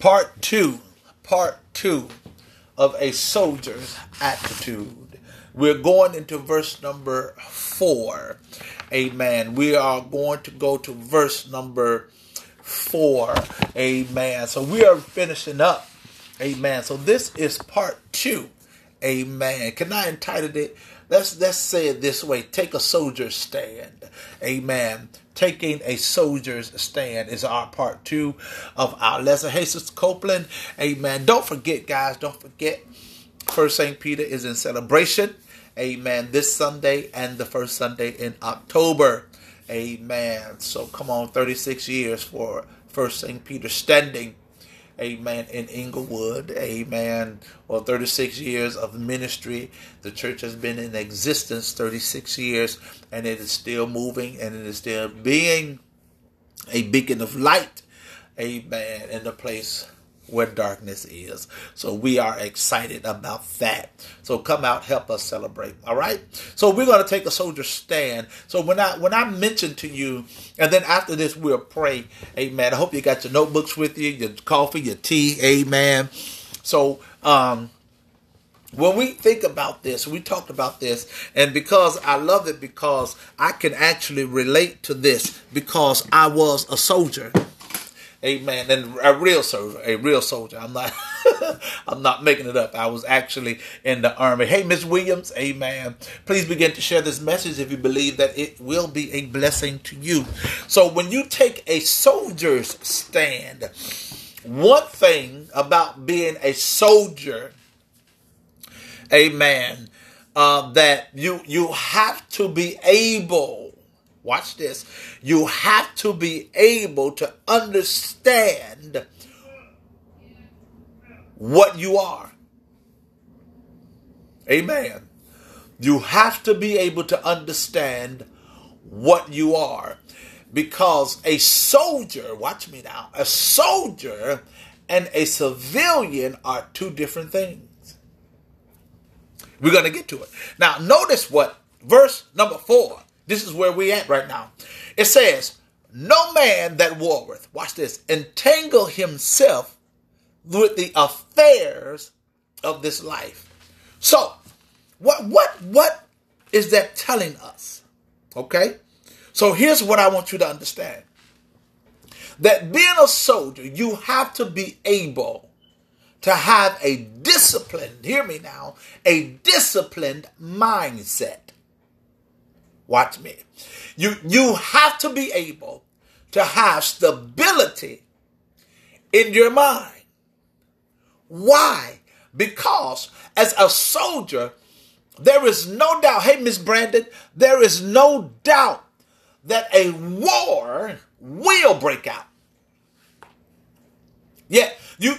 Part two, part two of a soldier's attitude. We're going into verse number four. Amen. We are going to go to verse number four. Amen. So we are finishing up. Amen. So this is part two. Amen. Can I entitle it? Let's let's say it this way. Take a soldier's stand. Amen. Taking a soldier's stand is our part two of our lesson. Sister Copeland. Amen. Don't forget, guys, don't forget. First St. Peter is in celebration. Amen. This Sunday and the first Sunday in October. Amen. So come on, 36 years for First St. Peter standing. Amen. In Inglewood. Amen. Well, 36 years of ministry. The church has been in existence 36 years and it is still moving and it is still being a beacon of light. Amen. In the place where darkness is. So we are excited about that. So come out, help us celebrate. All right. So we're going to take a soldier stand. So when I when I mention to you, and then after this we'll pray. Amen. I hope you got your notebooks with you, your coffee, your tea. Amen. So um when we think about this, we talked about this, and because I love it, because I can actually relate to this, because I was a soldier. Amen. And a real soldier, a real soldier. I'm not, I'm not making it up. I was actually in the army. Hey, Miss Williams. Amen. Please begin to share this message if you believe that it will be a blessing to you. So when you take a soldier's stand, one thing about being a soldier, amen, uh, that you you have to be able watch this, you have to be able to understand what you are. Amen. You have to be able to understand what you are. Because a soldier, watch me now, a soldier and a civilian are two different things. We're going to get to it. Now, notice what verse number four this is where we at right now. It says, No man that warreth, watch this, entangle himself with the affairs of this life. So, what what what is that telling us? Okay? So here's what I want you to understand. That being a soldier, you have to be able to have a disciplined, hear me now, a disciplined mindset. Watch me. You, you have to be able to have stability in your mind. Why? Because as a soldier, there is no doubt, hey, Miss Brandon, there is no doubt that a war will break out. Yeah, you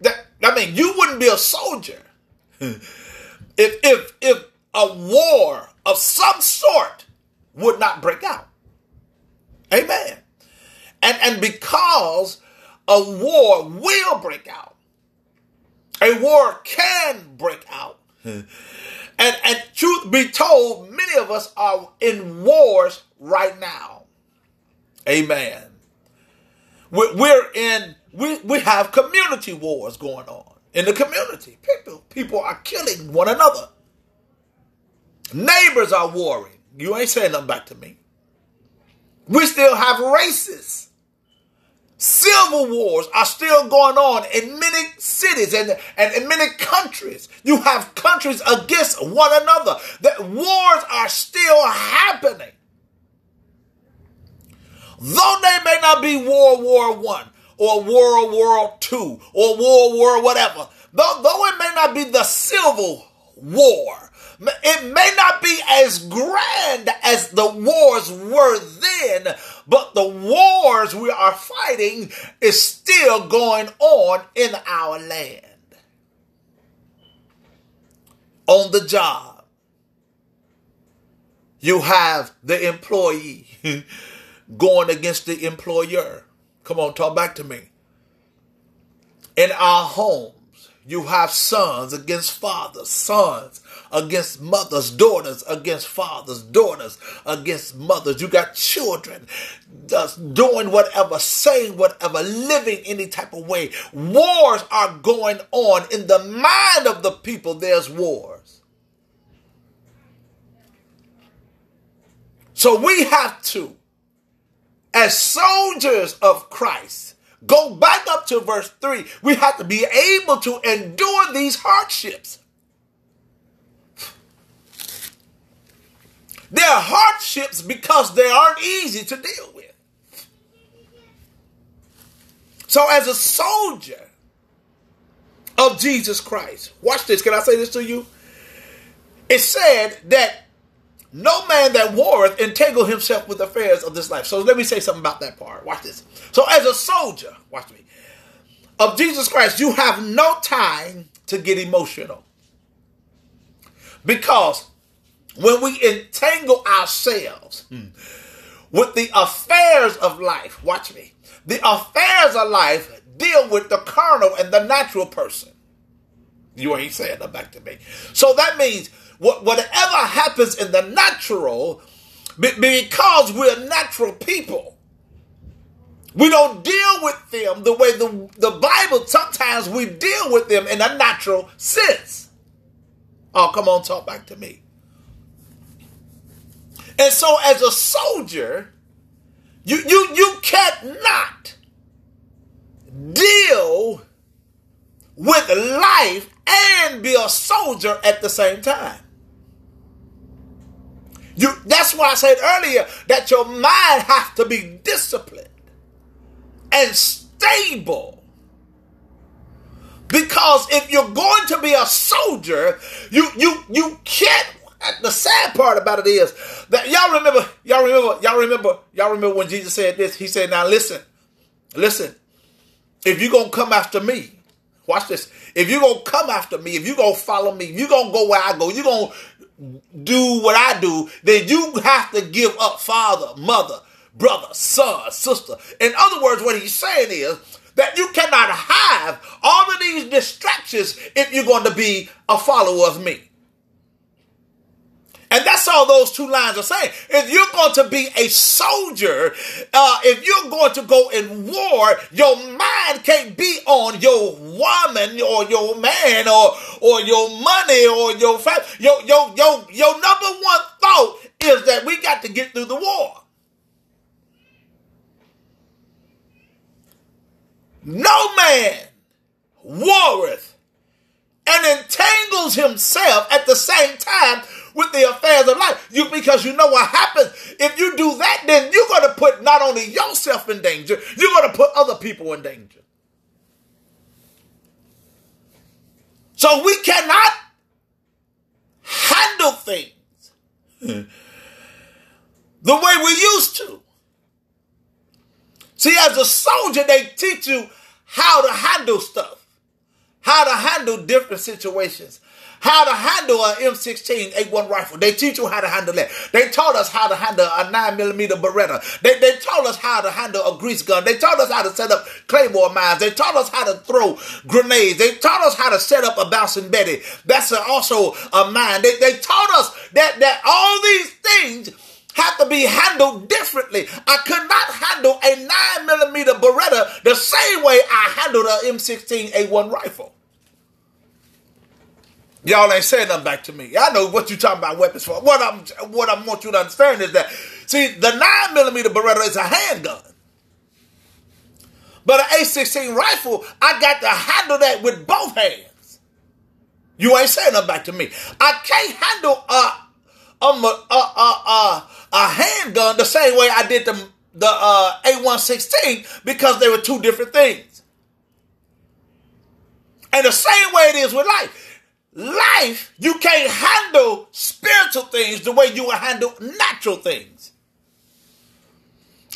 that I mean you wouldn't be a soldier if if if a war of some sort would not break out. Amen. And, and because a war will break out, a war can break out. and, and truth be told, many of us are in wars right now. Amen. We're in, we, we have community wars going on in the community. People, people are killing one another. Neighbors are warring. You ain't saying nothing back to me. We still have races. Civil wars are still going on in many cities and, and in many countries. You have countries against one another. That wars are still happening. Though they may not be World War One or World War Two or World War whatever, though, though it may not be the Civil War, it may not be as grand as the wars were then, but the wars we are fighting is still going on in our land. On the job, you have the employee going against the employer. Come on, talk back to me. In our homes, you have sons against fathers, sons against mothers, daughters against fathers, daughters against mothers. You got children just doing whatever, saying whatever, living any type of way. Wars are going on in the mind of the people. There's wars. So we have to, as soldiers of Christ, go back up to verse 3. We have to be able to endure these hardships. They're hardships because they aren't easy to deal with. So, as a soldier of Jesus Christ, watch this. Can I say this to you? It said that no man that warreth entangle himself with affairs of this life. So let me say something about that part. Watch this. So, as a soldier, watch me, of Jesus Christ, you have no time to get emotional. Because when we entangle ourselves with the affairs of life, watch me, the affairs of life deal with the carnal and the natural person. You ain't saying that back to me. So that means what, whatever happens in the natural, because we're natural people, we don't deal with them the way the, the Bible, sometimes we deal with them in a natural sense. Oh, come on, talk back to me. And so, as a soldier, you you you cannot deal with life and be a soldier at the same time. You that's why I said earlier that your mind has to be disciplined and stable. Because if you're going to be a soldier, you you you can't the sad part about it is that y'all remember, y'all remember, y'all remember, y'all remember when Jesus said this. He said, "Now listen, listen. If you're gonna come after me, watch this. If you're gonna come after me, if you're gonna follow me, you're gonna go where I go, you're gonna do what I do, then you have to give up father, mother, brother, son, sister. In other words, what he's saying is." That you cannot have all of these distractions if you're going to be a follower of me. And that's all those two lines are saying. If you're going to be a soldier, uh, if you're going to go in war, your mind can't be on your woman or your man or or your money or your family. Your, your, your, your number one thought is that we got to get through the war. No man warreth and entangles himself at the same time with the affairs of life. You because you know what happens if you do that, then you're going to put not only yourself in danger, you're going to put other people in danger. So we cannot handle things the way we used to. See, as a soldier, they teach you how to handle stuff, how to handle different situations, how to handle an M16 A1 rifle. They teach you how to handle that. They taught us how to handle a 9 millimeter Beretta. They, they taught us how to handle a grease gun. They taught us how to set up claymore mines. They taught us how to throw grenades. They taught us how to set up a bouncing Betty. That's also a mine. They, they taught us that, that all these things have to be handled differently. I could not handle a 9 millimeter Beretta the same way I handled an M16 A1 rifle. Y'all ain't saying nothing back to me. I know what you talking about weapons for. What I'm what I want you to understand is that see the nine millimeter Beretta is a handgun. But an A16 rifle, I got to handle that with both hands. You ain't saying nothing back to me. I can't handle a a a a, a, a handgun the same way I did the the uh, A116 because they were two different things. And the same way it is with life life, you can't handle spiritual things the way you handle natural things.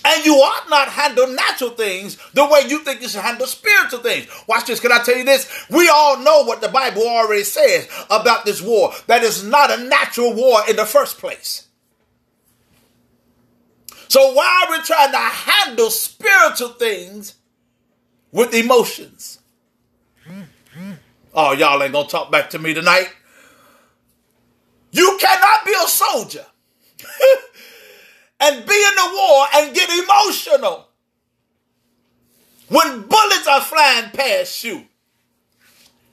And you ought not handle natural things the way you think you should handle spiritual things. Watch this. Can I tell you this? We all know what the Bible already says about this war. That is not a natural war in the first place. So why are we trying to handle spiritual things with emotions? Oh, y'all ain't gonna talk back to me tonight. You cannot be a soldier and be in the war and get emotional when bullets are flying past you.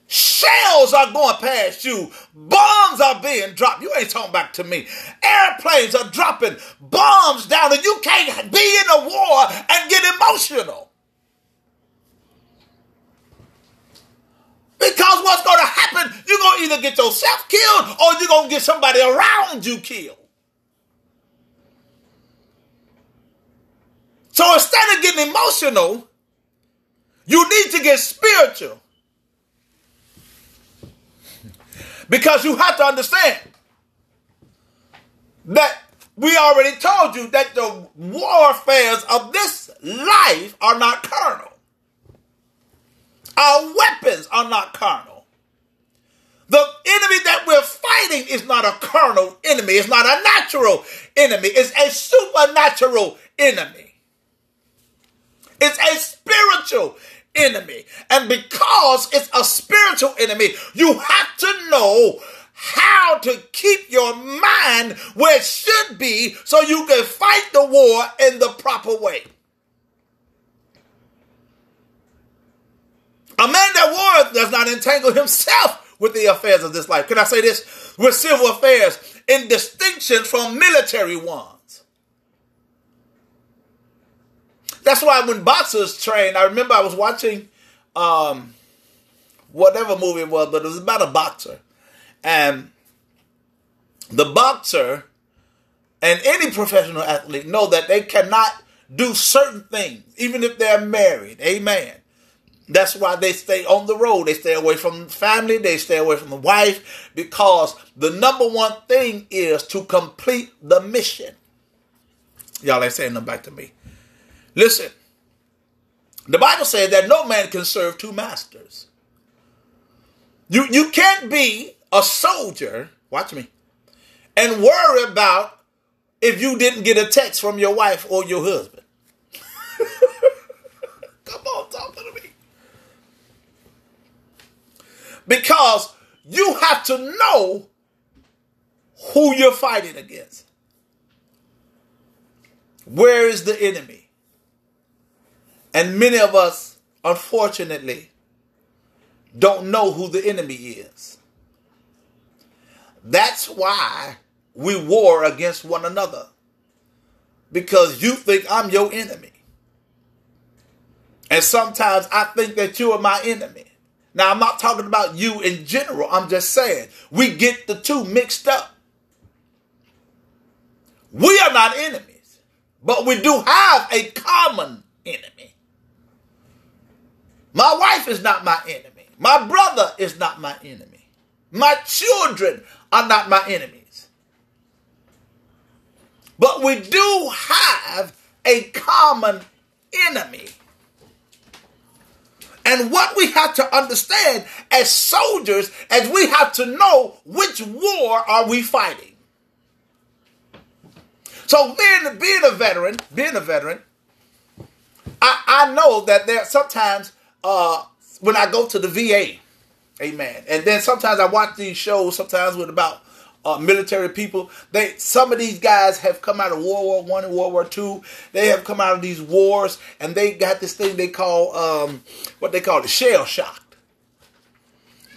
Shells are going past you. Bombs are being dropped. You ain't talking back to me. Airplanes are dropping bombs down, and you can't be in a war and get emotional. Because what's going to happen, you're going to either get yourself killed or you're going to get somebody around you killed. So instead of getting emotional, you need to get spiritual. Because you have to understand that we already told you that the warfares of this life are not carnal. Our weapons are not carnal. The enemy that we're fighting is not a carnal enemy. It's not a natural enemy. It's a supernatural enemy. It's a spiritual enemy. And because it's a spiritual enemy, you have to know how to keep your mind where it should be so you can fight the war in the proper way. A man that war does not entangle himself with the affairs of this life. Can I say this? With civil affairs in distinction from military ones. That's why when boxers train, I remember I was watching um, whatever movie it was, but it was about a boxer. And the boxer and any professional athlete know that they cannot do certain things, even if they're married. Amen. That's why they stay on the road. They stay away from family. They stay away from the wife because the number one thing is to complete the mission. Y'all ain't saying nothing back to me. Listen, the Bible says that no man can serve two masters. You, you can't be a soldier, watch me, and worry about if you didn't get a text from your wife or your husband. Come on, talk to me. Because you have to know who you're fighting against. Where is the enemy? And many of us, unfortunately, don't know who the enemy is. That's why we war against one another. Because you think I'm your enemy. And sometimes I think that you are my enemy. Now, I'm not talking about you in general. I'm just saying we get the two mixed up. We are not enemies, but we do have a common enemy. My wife is not my enemy. My brother is not my enemy. My children are not my enemies. But we do have a common enemy. And what we have to understand as soldiers, as we have to know which war are we fighting. So being, being a veteran, being a veteran, I, I know that there sometimes uh, when I go to the VA, amen, and then sometimes I watch these shows sometimes with about uh, military people. They some of these guys have come out of World War One and World War Two. They have come out of these wars, and they got this thing they call um, what they call the shell shocked.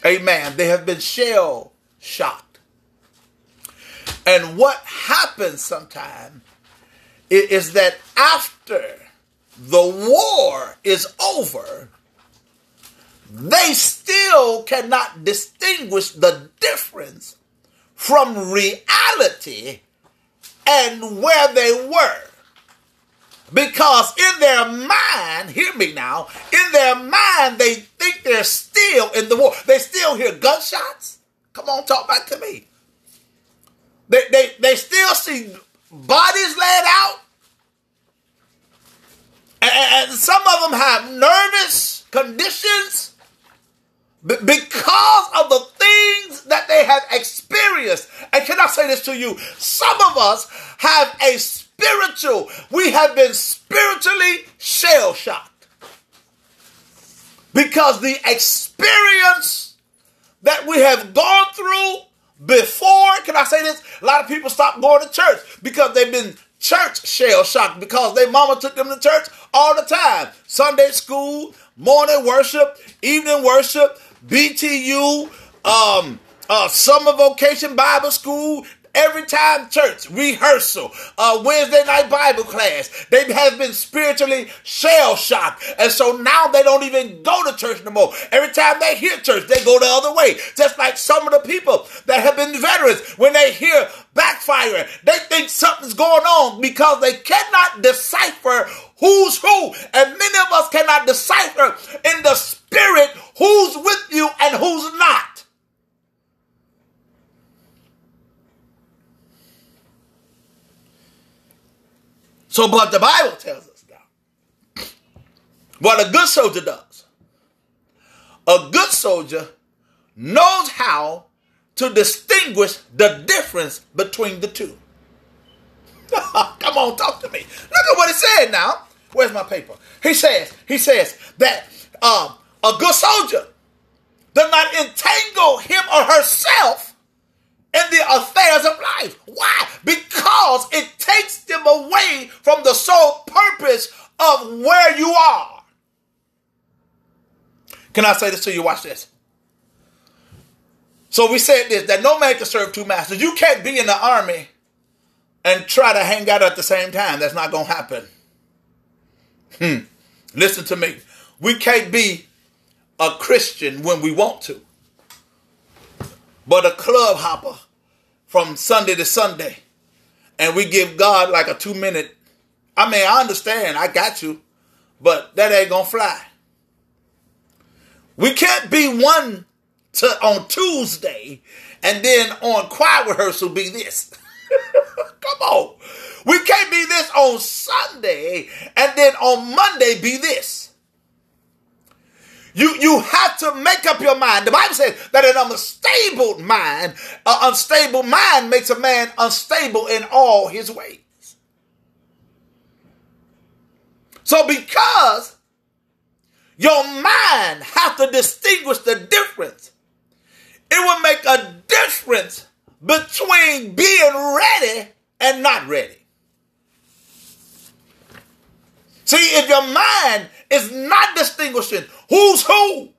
Amen. They have been shell shocked, and what happens sometimes is that after the war is over, they still cannot distinguish the difference from reality and where they were. Because in their mind, hear me now, in their mind, they think they're still in the war. They still hear gunshots. Come on, talk back to me. They, they, they still see bodies laid out. And, and some of them have nervous conditions because of the things that they have experienced. And can I say this to you? Some of us have a spiritual, we have been spiritually shell shocked. Because the experience that we have gone through before. Can I say this? A lot of people stop going to church because they've been church shell shocked because their mama took them to church all the time. Sunday school, morning worship, evening worship, BTU, um, uh, summer vocation Bible school, every time church rehearsal, uh, Wednesday night Bible class, they have been spiritually shell shocked, and so now they don't even go to church no more. Every time they hear church, they go the other way. Just like some of the people that have been veterans, when they hear backfiring, they think something's going on because they cannot decipher who's who, and many of us cannot decipher in the spirit who's with you and who's not. So, but the Bible tells us now what a good soldier does. A good soldier knows how to distinguish the difference between the two. Come on, talk to me. Look at what he said now. Where's my paper? He says, he says that um, a good soldier does not entangle him or herself in the affairs of life. Why? Because it takes them away from the sole purpose of where you are. Can I say this to you? Watch this. So we said this that no man can serve two masters. You can't be in the army and try to hang out at the same time. That's not going to happen. Hmm. Listen to me. We can't be a Christian when we want to, but a club hopper from Sunday to Sunday and we give God like a two minute. I mean, I understand, I got you, but that ain't gonna fly. We can't be one to on Tuesday and then on choir rehearsal be this. Come on. We can't be this on Sunday and then on Monday be this. You, you have to make up your mind. The Bible says that an unstable mind, an unstable mind makes a man unstable in all his ways. So because your mind has to distinguish the difference, it will make a difference between being ready and not ready. See, if your mind is not distinguishing who's who,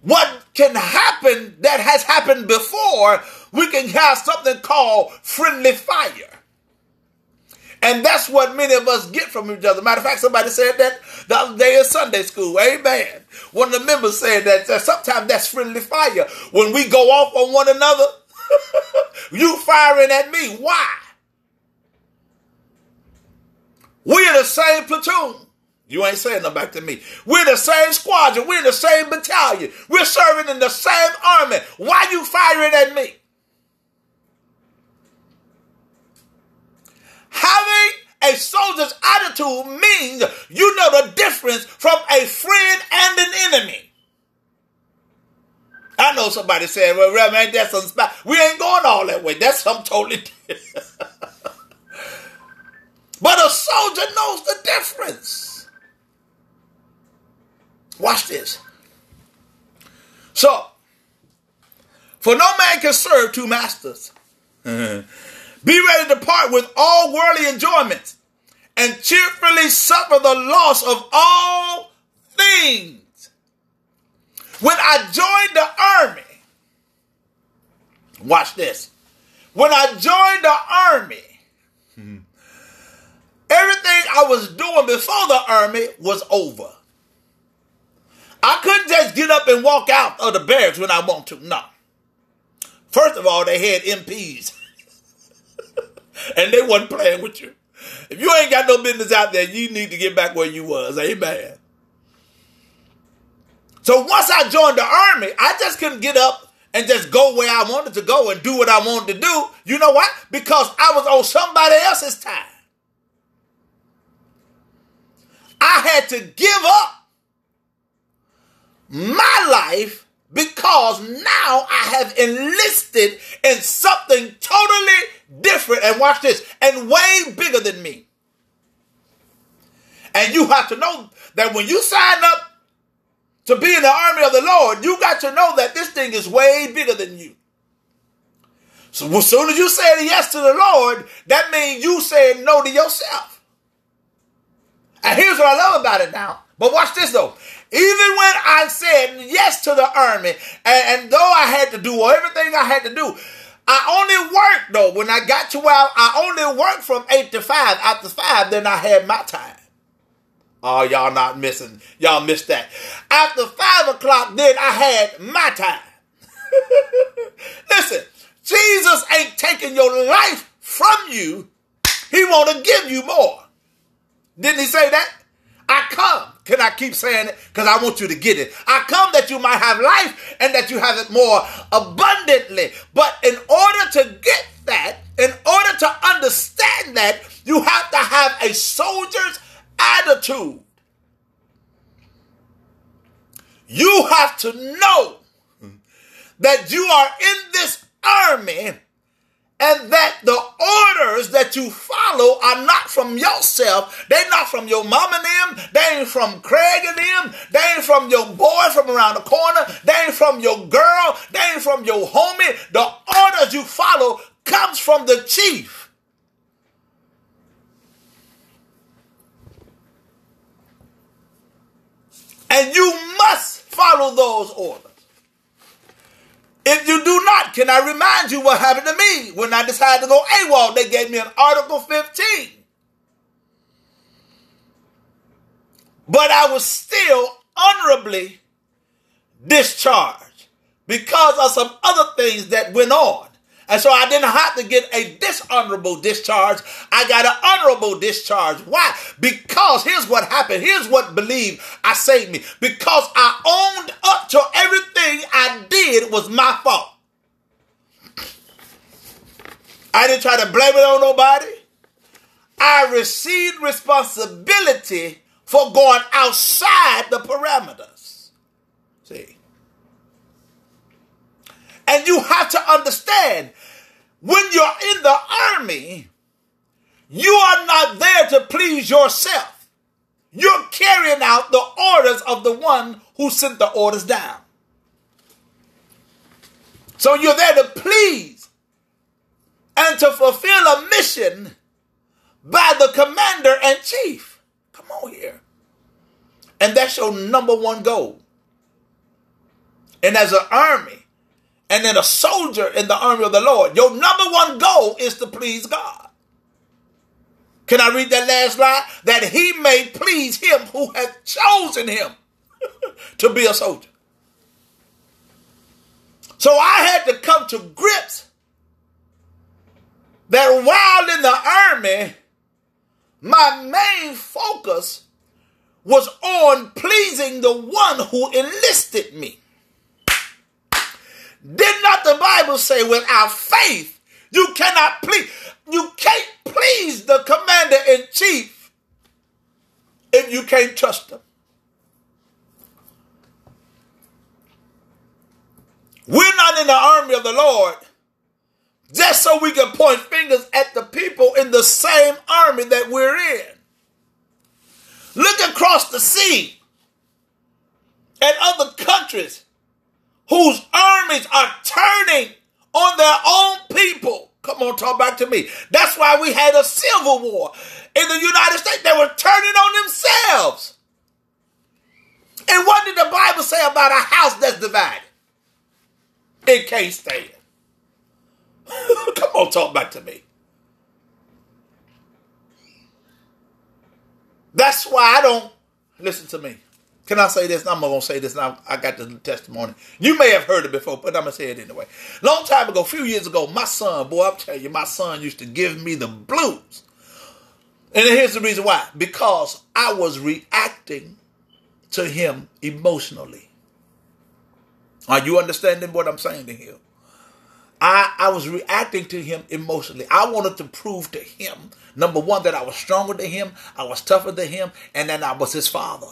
what can happen that has happened before, we can have something called friendly fire. And that's what many of us get from each other. Matter of fact, somebody said that the other day in Sunday school. Amen. One of the members said that, that sometimes that's friendly fire. When we go off on one another, you firing at me. Why? We're the same platoon. You ain't saying nothing back to me. We're the same squadron. We're the same battalion. We're serving in the same army. Why you firing at me? Having a soldier's attitude means you know the difference from a friend and an enemy. I know somebody said, well, Reverend, that's some spot. We ain't going all that way. That's something totally different. But a soldier knows the difference. Watch this. So, for no man can serve two masters. Be ready to part with all worldly enjoyments and cheerfully suffer the loss of all things. When I joined the army, watch this. When I joined the army, Everything I was doing before the army was over. I couldn't just get up and walk out of the barracks when I want to. No. First of all, they had MPs. and they wasn't playing with you. If you ain't got no business out there, you need to get back where you was. Amen. So once I joined the army, I just couldn't get up and just go where I wanted to go and do what I wanted to do. You know what? Because I was on somebody else's time. I had to give up my life because now I have enlisted in something totally different. And watch this, and way bigger than me. And you have to know that when you sign up to be in the army of the Lord, you got to know that this thing is way bigger than you. So as soon as you say yes to the Lord, that means you saying no to yourself. And here's what I love about it now. But watch this though. Even when I said yes to the army, and, and though I had to do everything I had to do, I only worked though. When I got to where I only worked from eight to five. After five, then I had my time. Oh, y'all not missing. Y'all missed that. After five o'clock, then I had my time. Listen, Jesus ain't taking your life from you. He want to give you more. Didn't he say that? I come. Can I keep saying it? Because I want you to get it. I come that you might have life and that you have it more abundantly. But in order to get that, in order to understand that, you have to have a soldier's attitude. You have to know that you are in this army and that the orders that you follow are not from yourself. They're not from your mom and them. They ain't from Craig and them. They ain't from your boy from around the corner. They ain't from your girl. They ain't from your homie. The orders you follow comes from the chief. And you must follow those orders. If you do not, can I remind you what happened to me when I decided to go AWOL? They gave me an Article 15. But I was still honorably discharged because of some other things that went on. And so I didn't have to get a dishonorable discharge. I got an honorable discharge. Why? Because here's what happened. Here's what believe I saved me. Because I owned up to everything I did was my fault. I didn't try to blame it on nobody. I received responsibility for going outside the parameters. See? And you have to understand when you're in the army, you are not there to please yourself. You're carrying out the orders of the one who sent the orders down. So you're there to please and to fulfill a mission by the commander and chief. Come on here. And that's your number one goal. And as an army, and then a soldier in the army of the Lord, your number one goal is to please God. Can I read that last line? That he may please him who hath chosen him to be a soldier. So I had to come to grips that while in the army, my main focus was on pleasing the one who enlisted me. Did not the Bible say without faith you cannot please you can't please the commander in chief if you can't trust him? We're not in the army of the Lord just so we can point fingers at the people in the same army that we're in. Look across the sea at other countries whose armies are turning on their own people. Come on, talk back to me. That's why we had a civil war in the United States. They were turning on themselves. And what did the Bible say about a house that's divided? It can't stand. Come on, talk back to me. That's why I don't listen to me. Can I say this? I'm going to say this, and I, got the testimony. You may have heard it before, but I'm going to say it anyway. Long time ago, a few years ago, my son, boy, I'm telling you, my son used to give me the blues. And here's the reason why. Because I was reacting to him emotionally. Are you understanding what I'm saying to him? I, I was reacting to him emotionally. I wanted to prove to him, number one, that I was stronger than him, I was tougher than him, and that I was his father.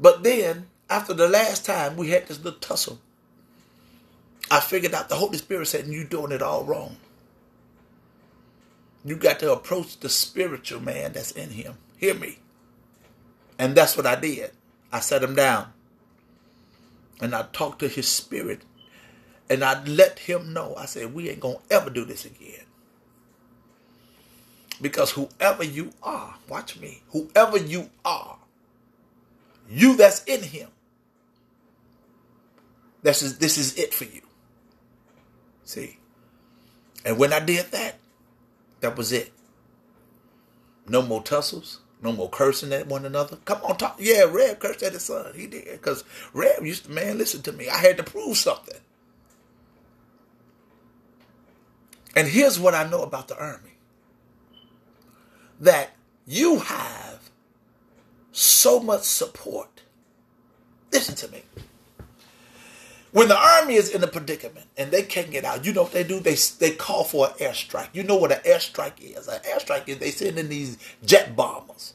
But then, after the last time we had this little tussle, I figured out the Holy Spirit said, You're doing it all wrong. You got to approach the spiritual man that's in him. Hear me. And that's what I did. I sat him down and I talked to his spirit and I let him know. I said, we ain't going to ever do this again. Because whoever you are, watch me, whoever you are, you that's in him, this is, this is it for you. See? And when I did that, that was it. No more tussles. No more cursing at one another. Come on, talk. Yeah, Rev cursed at his son. He did. Because Rev used to, man, listen to me. I had to prove something. And here's what I know about the army that you have so much support. Listen to me. When the army is in a predicament and they can't get out, you know what they do? They they call for an airstrike. You know what an airstrike is? An airstrike is they send in these jet bombers.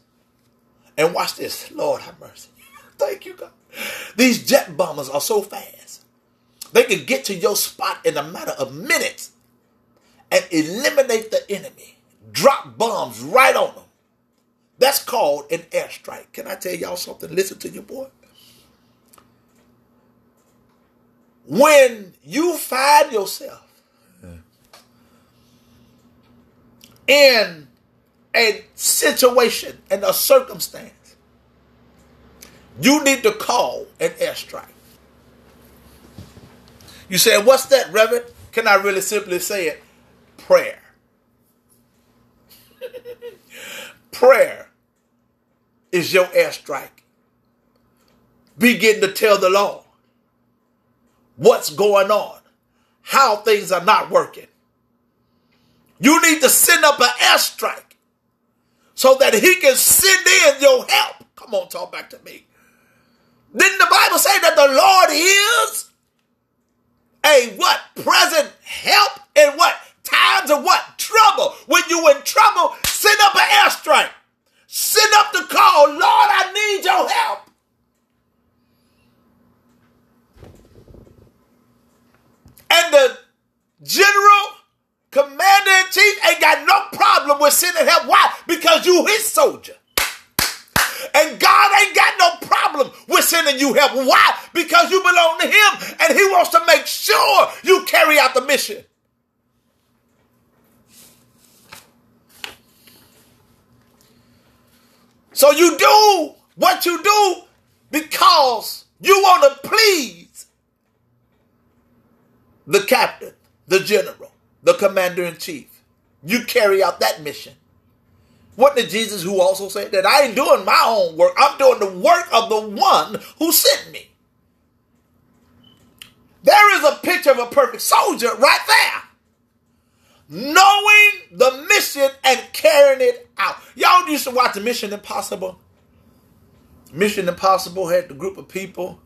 And watch this. Lord have mercy. Thank you, God. These jet bombers are so fast. They can get to your spot in a matter of minutes and eliminate the enemy. Drop bombs right on them. That's called an airstrike. Can I tell y'all something? Listen to your boy. when you find yourself in a situation and a circumstance, you need to call an airstrike. You say, What's that, Reverend? Can I really simply say it? Prayer. Prayer is your airstrike. Begin to tell the Lord what's going on, how things are not working. You need to send up an airstrike so that he can send in your help. Come on, talk back to me. Didn't the Bible say that the Lord is a what? Present help in what? Times of what? Trouble. When you in trouble, send up an airstrike. Send up the call. Lord, I need your help. And the general, commander in chief ain't got no problem with sending help. Why? Because you his soldier. And God ain't got no problem with sending you help. Why? Because you belong to him and he wants to make sure you carry out the mission. So you do what you do because you want to please the captain, the general, the commander in chief. You carry out that mission. What did Jesus, who also said that I ain't doing my own work, I'm doing the work of the one who sent me. There is a picture of a perfect soldier right there. Knowing the mission and carrying it out. Y'all used to watch the Mission Impossible. Mission Impossible had the group of people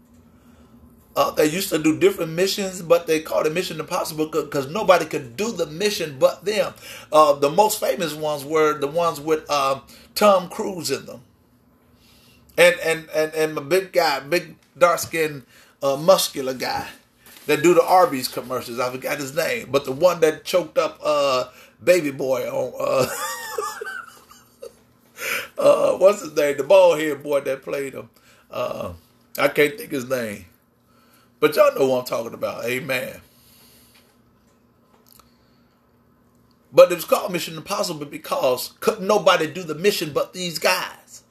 uh, they used to do different missions, but they called it Mission Impossible because nobody could do the mission but them. Uh, the most famous ones were the ones with uh, Tom Cruise in them, and and and and my big guy, big dark skinned, uh, muscular guy that do the Arby's commercials. I forgot his name, but the one that choked up uh, Baby Boy on. Uh, uh, what's his name? The bald head boy that played him. Uh, I can't think his name. But y'all know what I'm talking about. Amen. But it was called Mission Impossible because couldn't nobody do the mission but these guys.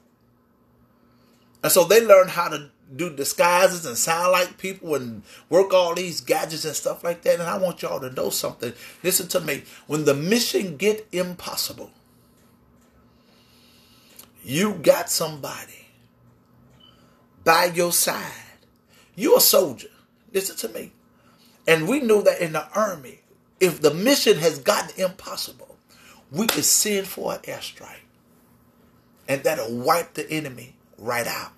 And so they learned how to do disguises and sound like people and work all these gadgets and stuff like that. And I want y'all to know something. Listen to me. When the mission get impossible, you got somebody by your side. You're a soldier. Listen to me. And we know that in the army, if the mission has gotten impossible, we can send for an airstrike. And that'll wipe the enemy right out.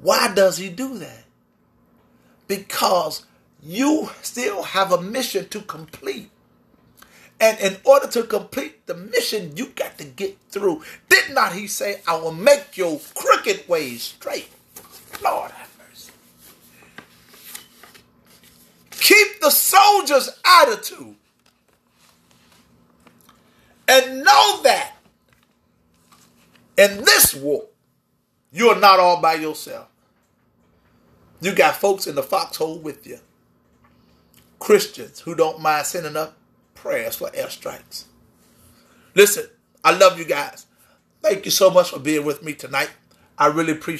Why does he do that? Because you still have a mission to complete. And in order to complete the mission, you got to get through. Did not he say, I will make your crooked ways straight? Lord have mercy. Keep the soldier's attitude and know that In this war, you are not all by yourself. You got folks in the foxhole with you. Christians who don't mind sending up prayers for airstrikes. Listen, I love you guys. Thank you so much for being with me tonight. I really appreciate